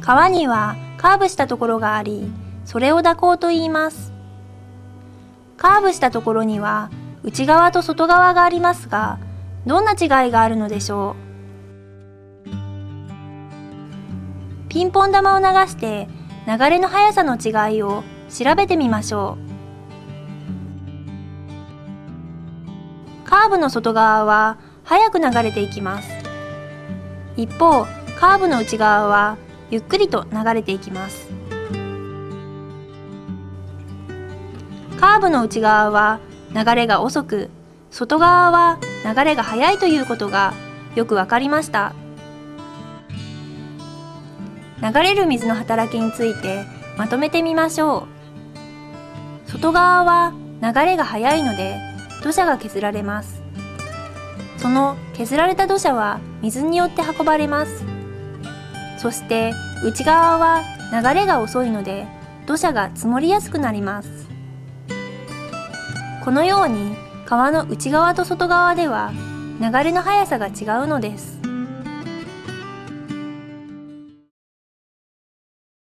川にはカーブしたところがあり、それを蛇行と言います。カーブしたところには内側と外側がありますが、どんな違いがあるのでしょう？ピンポン玉を流して流れの速さの違いを調べてみましょう。カーブの外側は速く流れていきます。一方、カーブの内側はゆっくりと流れていきます。カーブの内側は流れが遅く、外側は流れが速いということがよくわかりました。流れる水の働きについてまとめてみましょう。外側は流れが速いので土砂が削られます。その削られた土砂は水によって運ばれます。そして内側は流れが遅いので土砂が積もりやすくなります。このように川の内側と外側では流れの速さが違うのです。